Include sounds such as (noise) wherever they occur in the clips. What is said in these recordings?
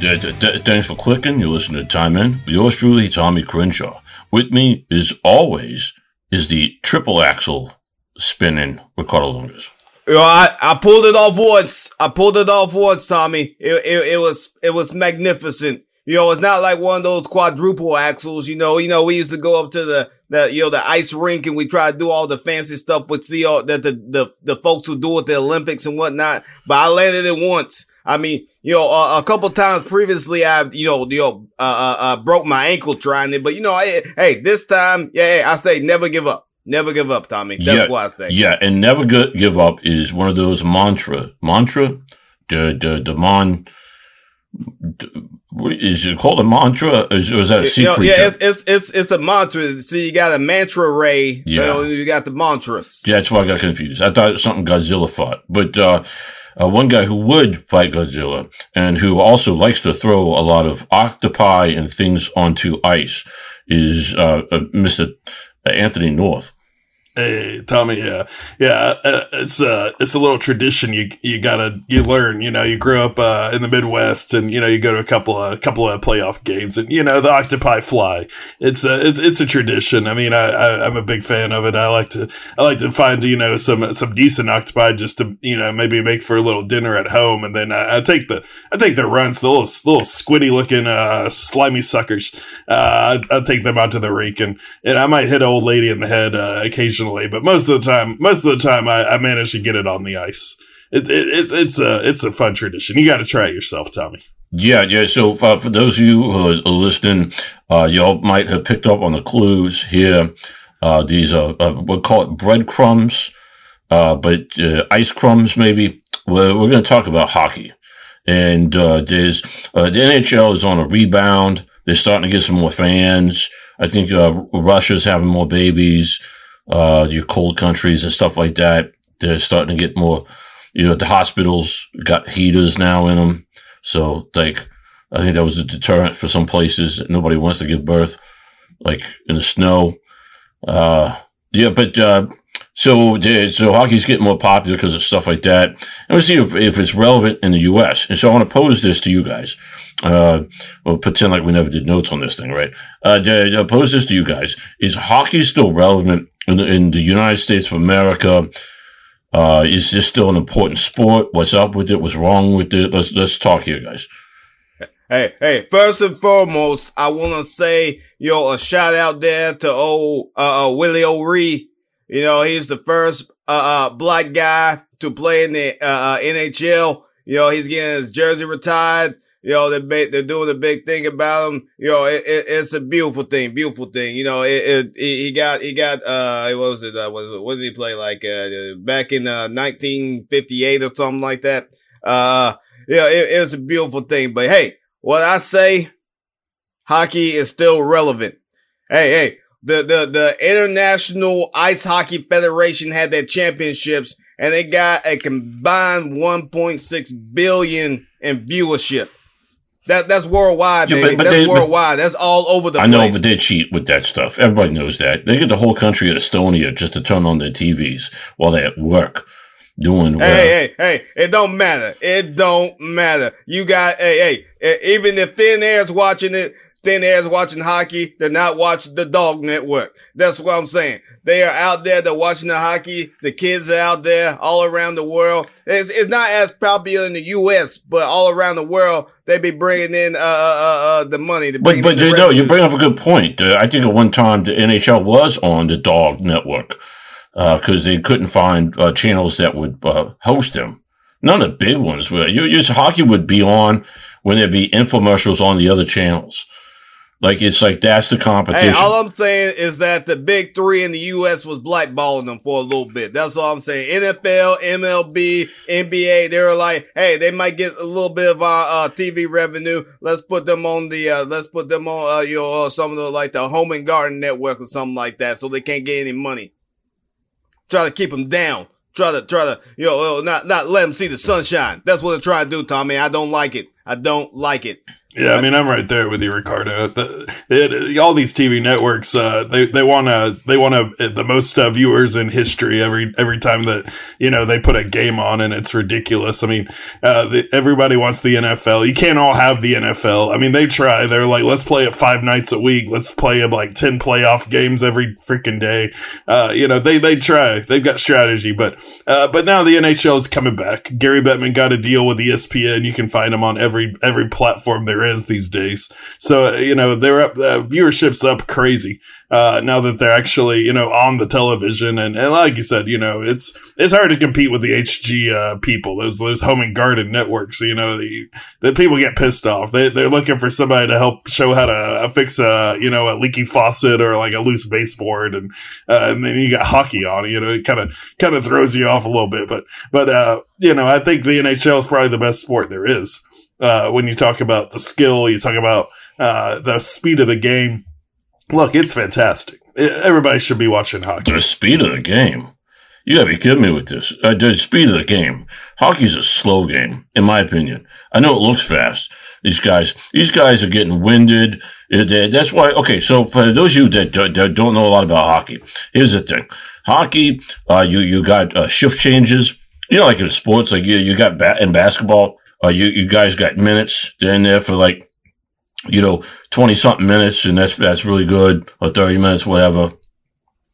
Thanks for clicking. You listen to Time In. Yours truly, Tommy Crenshaw. With me, as always, is the triple axel spinning Ricardo Longas. You know, I, I pulled it off once. I pulled it off once, Tommy. It, it, it was, it was magnificent. You know, it's not like one of those quadruple axels. You know, you know, we used to go up to the, the, you know, the ice rink and we try to do all the fancy stuff with see all that the, the, the folks who do at the Olympics and whatnot. But I landed it once. I mean, you know, uh, a couple times previously, I've, you know, you know, uh, uh, uh, broke my ankle trying it, but you know, I, hey, this time, yeah, I say never give up. Never give up, Tommy. That's yeah, what I say. Yeah, and never give up is one of those mantra. Mantra? The, the, the what is it called a mantra? Is, or is that a sea You know, creature? yeah, it's, it's, it's, it's a mantra. See, you got a mantra ray. You, Yeah. know, you got the mantras. Yeah, that's why I got confused. I thought it was something Godzilla fought. But uh, uh, one guy who would fight Godzilla and who also likes to throw a lot of octopi and things onto ice is uh, uh, Mr. Anthony North. Hey, Tommy, yeah, yeah, uh, it's uh it's a little tradition you you gotta you learn. You know, you grow up uh, in the Midwest, and you know you go to a couple of couple of playoff games, and you know the octopi fly. It's a it's it's a tradition. I mean, I, I I'm a big fan of it. I like to I like to find you know some some decent octopi just to you know maybe make for a little dinner at home, and then I, I take the I take the runs, the little little squiddy looking uh slimy suckers. Uh, I, I take them out to the rink, and and I might hit an old lady in the head uh, occasionally, but most of the time, most of the time, I, I manage to get it on the ice. It, it, it's it's a it's a fun tradition. You got to try it yourself, Tommy. Yeah, yeah. So uh, for those of you who are listening, uh, y'all might have picked up on the clues here. Uh, these are, uh, we'll call it breadcrumbs, uh, but uh, ice crumbs maybe. We're, we're going to talk about hockey. And there's the NHL is on a rebound. They're starting to get some more fans. I think uh, Russia's having more babies. Uh, your cold countries and stuff like that. They're starting to get more. You know, the hospitals got heaters now in them. So, like, I think that was a deterrent for some places. Nobody wants to give birth, like in the snow. Uh, yeah, but, uh, so, so hockey's getting more popular because of stuff like that. And we'll see if, if it's relevant in the U.S. And so I want to pose this to you guys. Uh, we'll pretend like we never did notes on this thing, right? Uh, I'll pose this to you guys. Is hockey still relevant in the, in the United States of America? Uh, is this still an important sport? What's up with it? What's wrong with it? Let's, let's talk here, guys. Hey, hey, first and foremost, I want to say, yo, a shout out there to old, uh, uh Willie O'Ree. You know, he's the first, uh, uh, black guy to play in the, uh, uh, NHL. You know, he's getting his jersey retired. You know, they're, they're doing a big thing about him. You know, it, it, it's a beautiful thing, beautiful thing. You know, it, he got, he got, uh, what was it? Uh, what, what did he play like, uh, back in, uh, 1958 or something like that? Uh, yeah, it, it's a beautiful thing, but hey, what I say, hockey is still relevant. Hey, hey, the, the, the International Ice Hockey Federation had their championships and they got a combined 1.6 billion in viewership. That, that's worldwide, Yeah, baby. but- but that's they- worldwide. that's all over the place. I place. know, but they cheat with that stuff. Everybody knows that. They get the whole country of Estonia just to turn on their TVs while they're at work doing well. Hey, hey, hey, it don't matter. It don't matter. You got, hey, hey, even if Thin Air's watching it, Thin Air's watching hockey, they're not watching the Dog Network. That's what I'm saying. They are out there, they're watching the hockey. The kids are out there all around the world. It's, it's not as popular in the U.S., but all around the world, they be bringing in, uh, uh, uh, uh the money. But but you know, you bring up a good point. Uh, I think at one time the NHL was on the Dog Network because they couldn't find uh, channels that would uh, host them. None of the big ones were. You, you, hockey would be on when there'd be infomercials on the other channels. Like it's like that's the competition. Hey, all I'm saying is that the big three in the U.S. was blackballing them for a little bit. That's all I'm saying. NFL, MLB, NBA, they were like, hey, they might get a little bit of our uh, TV revenue. Let's put them on the, uh, let's put them on, uh, you know, uh, some of the, like the Home and Garden Network or something like that so they can't get any money. Try to keep them down. Try to, try to, you know, uh, not, not let them see the sunshine. That's what they're trying to do, Tommy. I don't like it. I don't like it. Yeah, I mean, I'm right there with you, Ricardo. The, it, all these TV networks, uh, they they want to they want to the most uh, viewers in history every every time that you know they put a game on, and it's ridiculous. I mean, uh, the, everybody wants the NFL. You can't all have the NFL. I mean, they try. They're like, let's play it five nights a week. Let's play it like ten playoff games every freaking day. Uh, you know, they they try. They've got strategy, but uh, but now the NHL is coming back. Gary Bettman got a deal with ESPN. You can find him on every every platform there is these days. So, you know, they're up, uh, viewership's up crazy, uh, now that they're actually, you know, on the television. And, and like you said, you know, it's, it's hard to compete with the HG, uh, people, those, those home and garden networks, you know, the, the people get pissed off. They, they're looking for somebody to help show how to uh, fix a, you know, a leaky faucet or like a loose baseboard. And, uh, and then you got hockey on, you know, it kind of, kind of throws you off a little bit. But, but, uh, you know, I think the NHL is probably the best sport there is. Uh, when you talk about the skill, you talk about uh, the speed of the game. Look, it's fantastic. Everybody should be watching hockey. The speed of the game. You gotta be kidding me with this. Uh, the speed of the game. Hockey's a slow game, in my opinion. I know it looks fast. These guys, these guys are getting winded. That's why. Okay, so for those of you that, don't know a lot about hockey, here's the thing: hockey, uh, you you got uh, shift changes. You know, like in sports, like you you got ba- in basketball, uh, you, you guys got minutes. They're in there for like, you know, 20 something minutes and that's, that's really good or 30 minutes, whatever.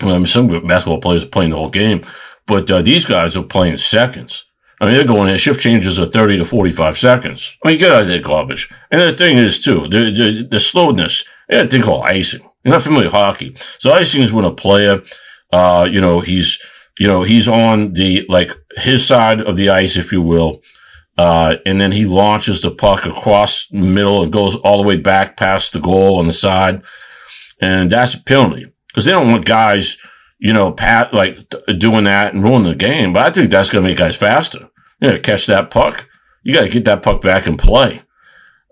I mean, some basketball players are playing the whole game, but uh, these guys are playing seconds. I mean, they're going in, shift changes are 30 to 45 seconds. I mean, get out of that garbage. And the thing is, too, the, the, the slowness, they have a thing called icing. You're not familiar with hockey. So icing is when a player, uh, you know, he's, you know, he's on the, like, his side of the ice, if you will, uh, and then he launches the puck across the middle and goes all the way back past the goal on the side. And that's a penalty because they don't want guys, you know, pat like doing that and ruin the game. But I think that's going to make guys faster. You know, catch that puck. You got to get that puck back and play.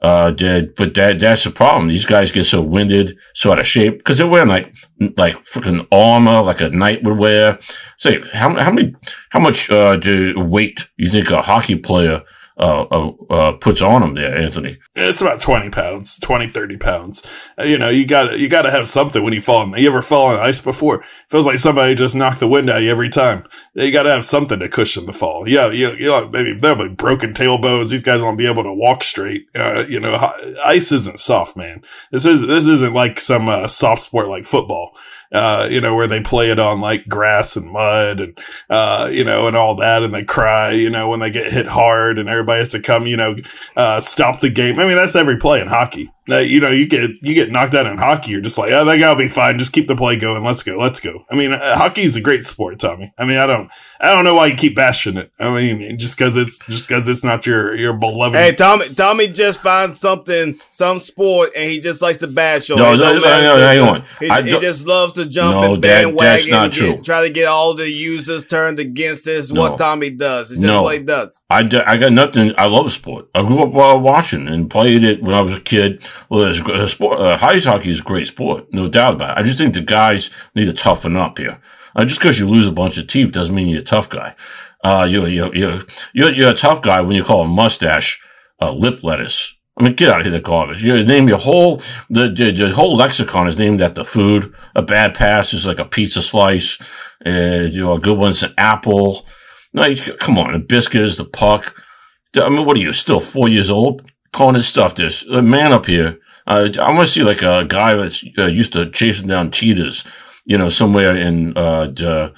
Uh, did, but that, that's the problem. These guys get so winded, so out of shape, because they're wearing like, like freaking armor, like a knight would wear. Say, how, how many, how much, uh, do weight you think a hockey player uh, uh, uh, puts on them there, Anthony? It's about 20 pounds, 20, 30 pounds. Uh, you know, you got you got to have something when you fall. In, you ever fall on ice before? Feels like somebody just knocked the wind out of you every time. You got to have something to cushion the fall. Yeah, you, you know, maybe there'll be broken tailbones. These guys won't be able to walk straight. Uh, you know, ice isn't soft, man. This is this isn't like some uh, soft sport like football uh, you know, where they play it on like grass and mud and, uh, you know, and all that. And they cry, you know, when they get hit hard and everybody has to come, you know, uh, stop the game. I mean, that's every play in hockey. Uh, you know, you get you get knocked out in hockey. You're just like, oh, that guy'll be fine. Just keep the play going. Let's go. Let's go. I mean, uh, hockey is a great sport, Tommy. I mean, I don't, I don't know why you keep bashing it. I mean, just because it's just because it's not your your beloved. Hey, Tommy, Tommy just finds something, some sport, and he just likes to bash on. No, no, no, no, hang on. He, he just loves to jump no, and bandwagon. That, that's not true. Get, try to get all the users turned against this. No. What Tommy does. It's just no. what he does. I, I got nothing. I love sport. I grew up uh, watching and played it when I was a kid. Well, sport, uh, ice hockey is a great sport, no doubt about it. I just think the guys need to toughen up here. Uh, just because you lose a bunch of teeth doesn't mean you're a tough guy. Uh, you're, you're, you're, you're, you're a tough guy when you call a mustache uh, lip lettuce. I mean, get out of here, the garbage. You name your whole, the, the, the, whole lexicon is named after food. A bad pass is like a pizza slice. Uh, you know, a good one's an apple. No, you, come on, a biscuit is the puck. I mean, what are you, still four years old? Calling this stuff this. A man up here uh, I want to see like a guy that's uh, used to chasing down cheetahs, you know, somewhere in uh, the,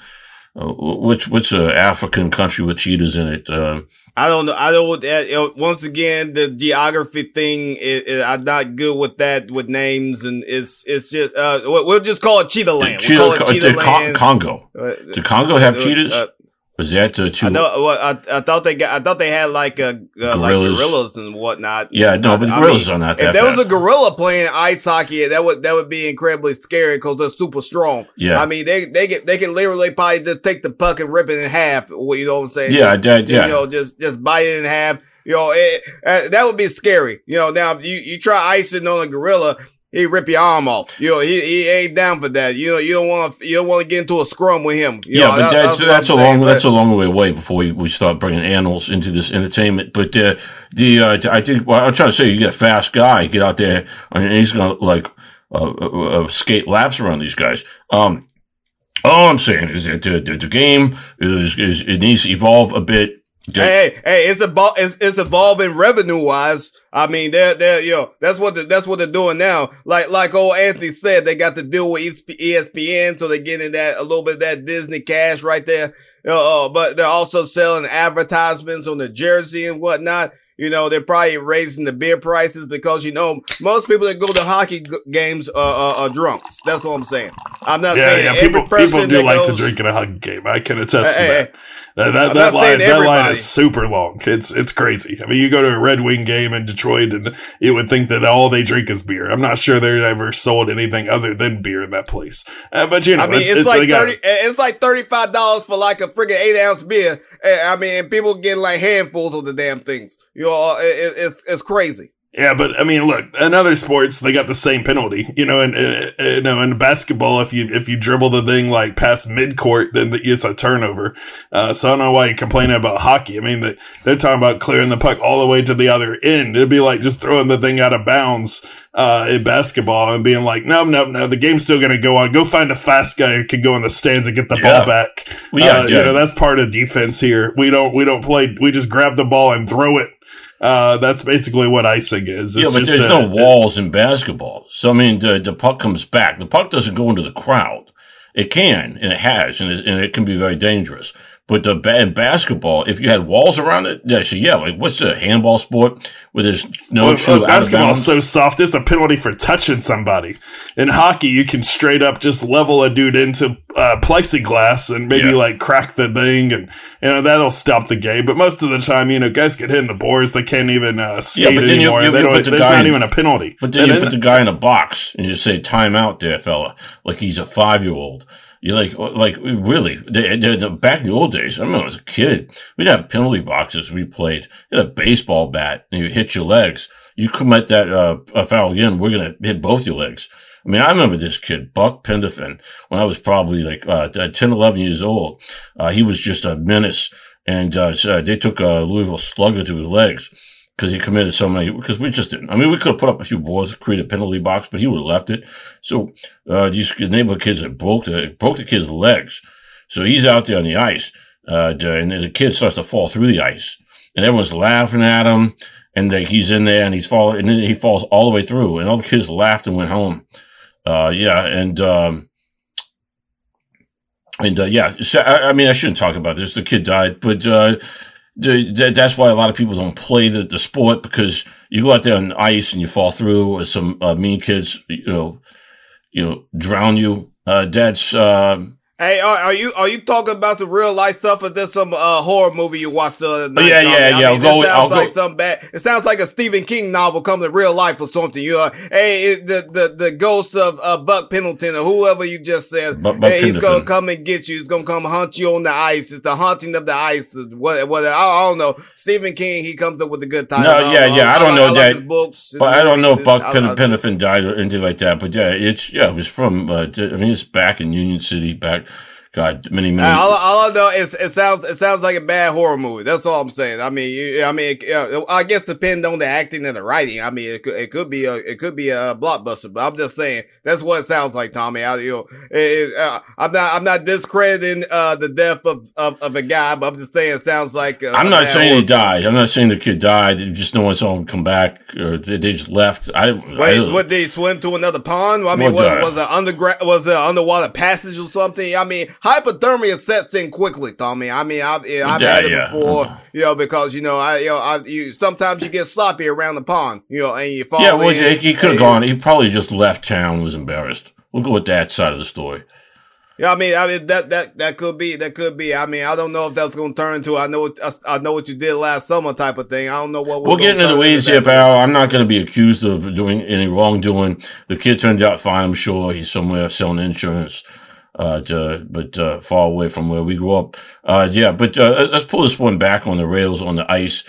uh, which which uh, African country with cheetahs in it. Uh, I don't know. I don't. Uh, once again, the geography thing, is, I'm not good with that with names, and it's it's just uh, we'll just call it Cheetah Land. Cheetah, we'll call it Cheetah Land. Congo. Do Congo have cheetahs? Was that uh, too? I, know, well, I, I, thought they got. I thought they had like a uh, like gorillas and whatnot. Yeah, no, but the gorillas I mean, are not. If there bad. was a gorilla playing ice hockey, that would that would be incredibly scary because they're super strong. Yeah, I mean they they get they can literally probably just take the puck and rip it in half. What you know what I'm saying? Yeah, just, yeah, You know, just just bite it in half. You know, it, uh, that would be scary. You know, now if you you try icing on a gorilla, he rip your arm off. You know, he, he ain't down for that. You know, you don't want to you don't want to get into a scrum with him. You yeah, know, but that- that's what that's a I'm long saying, that's a long way away before we, we start bringing animals into this entertainment. But uh, the uh, I think well, I'm trying to say you get a fast guy, get out there, and he's gonna like uh, uh, uh, skate laps around these guys. Um, all I'm saying is that the, the, the game is, is it needs to evolve a bit. Hey, hey, hey, it's about it's, it's evolving revenue wise. I mean, they're they're yo, that's what the, that's what they're doing now. Like like old Anthony said, they got to deal with ESPN, so they're getting that a little bit of that Disney cash right there. Uh, uh, but they're also selling advertisements on the jersey and whatnot. You know, they're probably raising the beer prices because you know most people that go to hockey g- games are, are, are drunks. That's what I'm saying. I'm not Yeah, saying yeah. every People person people do that like to drink in a hockey game. I can attest Hey, to hey, that. That that, that not line that line is super long. It's it's crazy. I mean, you go to a Red Wing game in Detroit, and you would think that all they drink is beer. I'm not sure they've ever sold anything other than beer in that place. Uh, but you know, I mean, it's, they like got- thirty. It's like thirty five dollars for like a friggin' eight ounce beer. Eh, I mean, people getting like handfuls of the damn things. You know, it, it, it's it's crazy. Yeah, but I mean, look, in other sports they got the same penalty. You know, and uh, you know, in basketball, if you if you dribble the thing like past midcourt, then it's a turnover. Uh, so I don't know why you're complaining about hockey. I mean, they, they're talking about clearing the puck all the way to the other end. It'd be like just throwing the thing out of bounds uh, in basketball and being like, no, no, no, the game's still going to go on. Go find a fast guy who can go in the stands and get the Yeah. ball back. Well, yeah, Uh, yeah. You know, that's part of defense here. We don't we don't play. We just grab the ball and throw it. Uh, that's basically what icing is. Yeah, but just there's a- no walls in basketball. So I mean, the the puck comes back. The puck doesn't go into the crowd. It can, and it has, and it, and it can be very dangerous. But the in basketball, if you had walls around it, yeah, so yeah, like what's the handball sport where there's no Well, true uh, basketball's so soft. It's a penalty for touching somebody. In hockey, you can straight up just level a dude into uh, plexiglass and maybe Yeah. like crack the thing, and you know that'll stop the game. But most of the time, you know, guys get hit in the boards. They can't even uh, skate then you- anymore. you- they you don't, the there's not in- even a penalty. But then And you then- put the guy in a box and you say time out there, fella, like he's a five year old. You're like, like really? They, they, the, back in the old days, I remember as a kid, we'd have penalty boxes. We played. You had a baseball bat and you hit your legs. You commit that uh, foul again, we're gonna hit both your legs. I mean, I remember this kid, Buck Pendleton, when I was probably like uh, 10, 11 years old. Uh, he was just a menace, and uh, so they took a Louisville Slugger to his legs because he committed so many. Because we just didn't. I mean, we could have put up a few boards, create a penalty box, but he would have left it. So uh, these neighborhood kids that broke the broke the kid's legs. So he's out there on the ice, uh, and the kid starts to fall through the ice, and everyone's laughing at him. And like he's in there, and he's falling, and then he falls all the way through, and all the kids laughed and went home. Uh, yeah, and um, and uh, yeah, so, I, I mean, I shouldn't talk about this. The kid died, but uh, that's why a lot of people don't play the, the sport because you go out there on ice and you fall through, or some uh, mean kids, you know, you know, drown you. Uh, that's uh, Hey, are, are you are you talking about some real life stuff, or this some uh, horror movie you watched the other night? yeah, yeah, I yeah, mean, I'll this go- sounds I'll like go- something bad. It sounds like a Stephen King novel coming to real life or something. You know, hey, it, the the the ghost of uh, Buck Pendleton or whoever you just said, Buck- Buck hey, he's gonna come and get you. He's gonna come hunt you on the ice. It's the haunting of the ice. What what I, I don't know. Stephen King, he comes up with a good title. No, yeah, yeah, I don't know like that. books. But I don't know if Buck I- Pendleton died or anything like that. But yeah, it's yeah, it was from. Uh, I mean, it's back in Union City, back. God, many many. All, all I know is it sounds it sounds like a bad horror movie. That's all I'm saying. I mean, you, I mean, uh, I guess depend on the acting and the writing. I mean, it could, it could be a it could be a blockbuster, but I'm just saying that's what it sounds like, Tommy. I, you know, it, it, uh, I'm not I'm not discrediting uh, the death of, of, of a guy, but I'm just saying it sounds like. I'm not saying he died. I'm not saying the kid died. Just no one saw him come back, or they, they just left. I, Wait, I what did he swim to another pond? I mean, What was, was it underground? Was it underwater passage or something? I mean, hypothermia sets in quickly, Tommy. I mean, I've I've Yeah, had it yeah. before, uh-huh. you know, because you know, I you know, I you sometimes you get sloppy around the pond, you know, and you fall. In. Yeah, well, in, he could have gone. He probably just left town. Was embarrassed. We'll go with that side of the story. Yeah, I mean, I mean that that that could be that could be. I mean, I don't know if that's going to turn into I know what I know what you did last summer type of thing. I don't know what we're We'll get into the weeds here, pal. I'm not going to be accused of doing any wrongdoing. The kid turned out fine. I'm sure he's somewhere selling insurance. Uh, to, but uh, far away from where we grew up. Uh, yeah, but uh, let's pull this one back on the rails on the ice.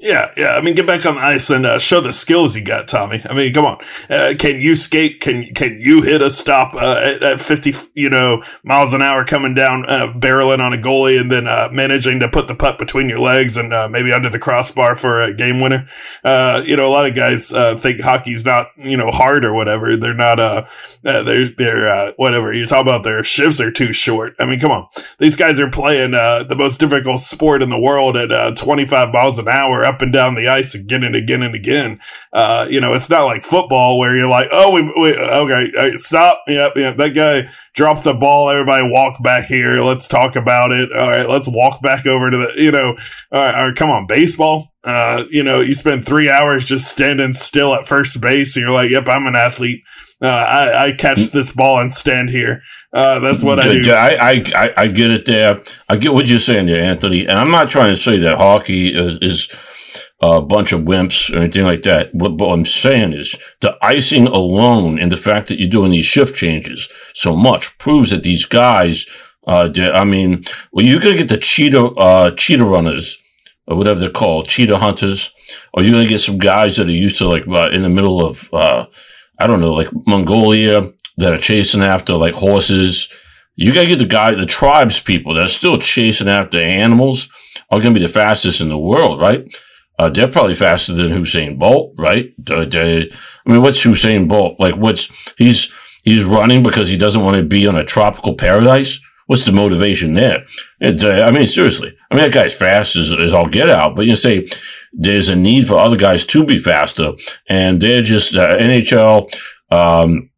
Yeah, yeah. I mean, get back on the ice and uh, show the skills you got, Tommy. I mean, come on. Uh, can you skate? Can can you hit a stop uh, at, at, fifty, you know, miles an hour coming down, uh, barreling on a goalie, and then uh, managing to put the puck between your legs and uh, maybe under the crossbar for a game winner? you know, a lot of guys think hockey's not, you know, hard or whatever. They're not. They're they're whatever. You talk about their shifts are too short. I mean, come on. These guys are playing the most difficult sport in the world at twenty five miles an hour up and down the ice again and again and again. Uh, you know, it's not like football where you're like, oh, we, we okay, right, stop. Yep, yep. That guy dropped the ball. Everybody walk back here. Let's talk about it. All right, let's walk back over to the, you know, all right, all right come on, baseball. Uh, you know, you spend three hours just standing still at first base and you're like, yep, I'm an athlete. Uh, I, I, catch mm. this ball and stand here. Uh, that's what I do. I, I, I, get it there. I get what you're saying there, Anthony. And I'm not trying to say that hockey is, is a bunch of wimps or anything like that. What, what, I'm saying is the icing alone and the fact that you're doing these shift changes so much proves that these guys, uh, I mean, well, you're going to get the cheetah, uh, cheetah runners or whatever they're called, cheetah hunters, or you're going to get some guys that are used to like, uh, in the middle of, uh, I don't know, like Mongolia that are chasing after like horses. You got to get the guy, the tribes people that are still chasing after animals are going to be the fastest in the world, right? Uh, they're probably faster than Usain Bolt, right? Uh, I mean, what's Usain Bolt? Like, what's, he's, he's running because he doesn't want to be on a tropical paradise. What's the motivation there? It, uh, I mean, seriously. I mean, that guy's fast as, as all get out, but you say there's a need for other guys to be faster and they're just, uh, NHL, um,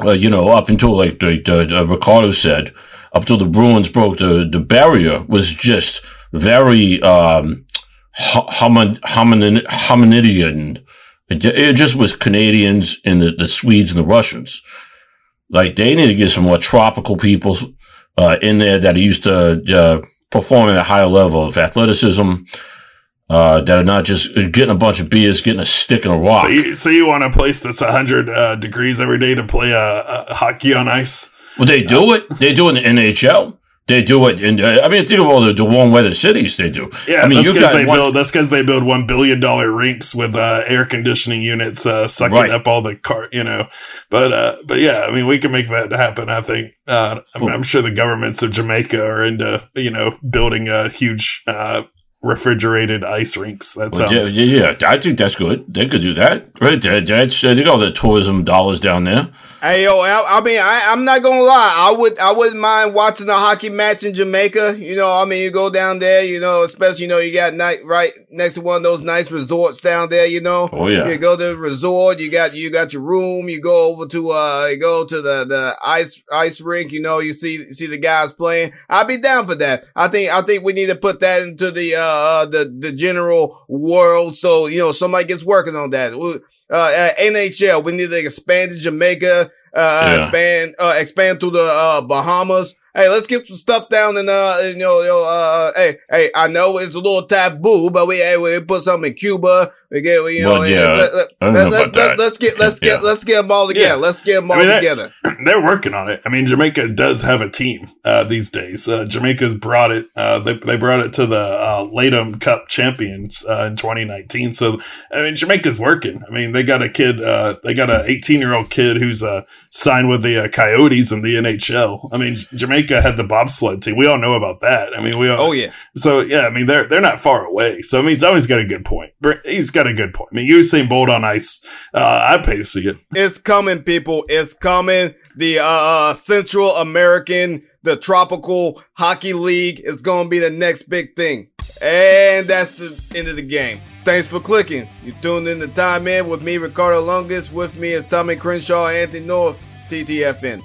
uh, you know, up until like the, the, Ricardo said, up till the Bruins broke the, the barrier was just very, um, homin, hominin, hominidian. It, it, just was Canadians and the, the Swedes and the Russians. Like they need to get some more tropical people uh, in there that are used to uh, perform at a higher level of athleticism. Uh, that are not just getting a bunch of beers, getting a stick and a rock. So you, so you want a place that's 100 uh, degrees every day to play uh, hockey on ice? Well, they do it. They do it in the NHL. They do it, and uh, I mean, think of all the, the warm weather cities they do. Yeah, I mean, that's because they one, build. That's because they build one billion dollar rinks with uh, air conditioning units uh, sucking right. up all the car. You know, but uh, but yeah, I mean, we can make that happen. I think. Uh, I mean, I'm sure the governments of Jamaica are into you know building a huge uh, refrigerated ice rinks. That sounds yeah, yeah, yeah, I think that's good. They could do that, right? That's they got all the tourism dollars down there. Hey yo, I, I mean, I, am not gonna lie. I would, I wouldn't mind watching a hockey match in Jamaica. You know, I mean, you go down there, you know, especially you know you got night right next to one of those nice resorts down there. You know, oh yeah, you go to the resort, you got you got your room, you go over to uh, you go to the the ice ice rink. You know, you see see the guys playing. I'd be down for that. I think I think we need to put that into the uh, uh the the general world, so you know somebody gets working on that uh, NHL. We need to expand to Jamaica, uh, yeah. expand, uh, expand to the, uh, Bahamas hey, let's get some stuff down and, uh, you know, you know uh, hey, hey, I know it's a little taboo, but we, hey, we put something in Cuba. We get, you know, well, yeah, let, let, let, let, let, let's get, let's get, yeah. let's get them all together. Yeah. Let's get them all I mean, together. (clears throat) They're working on it. I mean, Jamaica does have a team, uh, these days. Uh, Jamaica's brought it, uh, they, they brought it to the, uh, LATAM Cup champions, uh, in 2019. So, I mean, Jamaica's working. I mean, they got a kid, uh, they got an 18 year old kid who's, uh, signed with the uh, Coyotes in the NHL. I mean, Jamaica Jamaica had the bobsled team. We all know about that. I mean, we all, oh yeah. So yeah, I mean they're they're not far away. So I mean, always got a good point. He's got a good point. I mean, Usain Bolt on ice. Uh, I'd pay to see it. It's coming, people. It's coming. The uh, uh Central American, the Tropical Hockey League is going to be the next big thing. And that's the end of the game. Thanks for clicking. You tuned in to Time In with me, Ricardo Lungus. With me is Tommy Crenshaw, Anthony North, TTFN.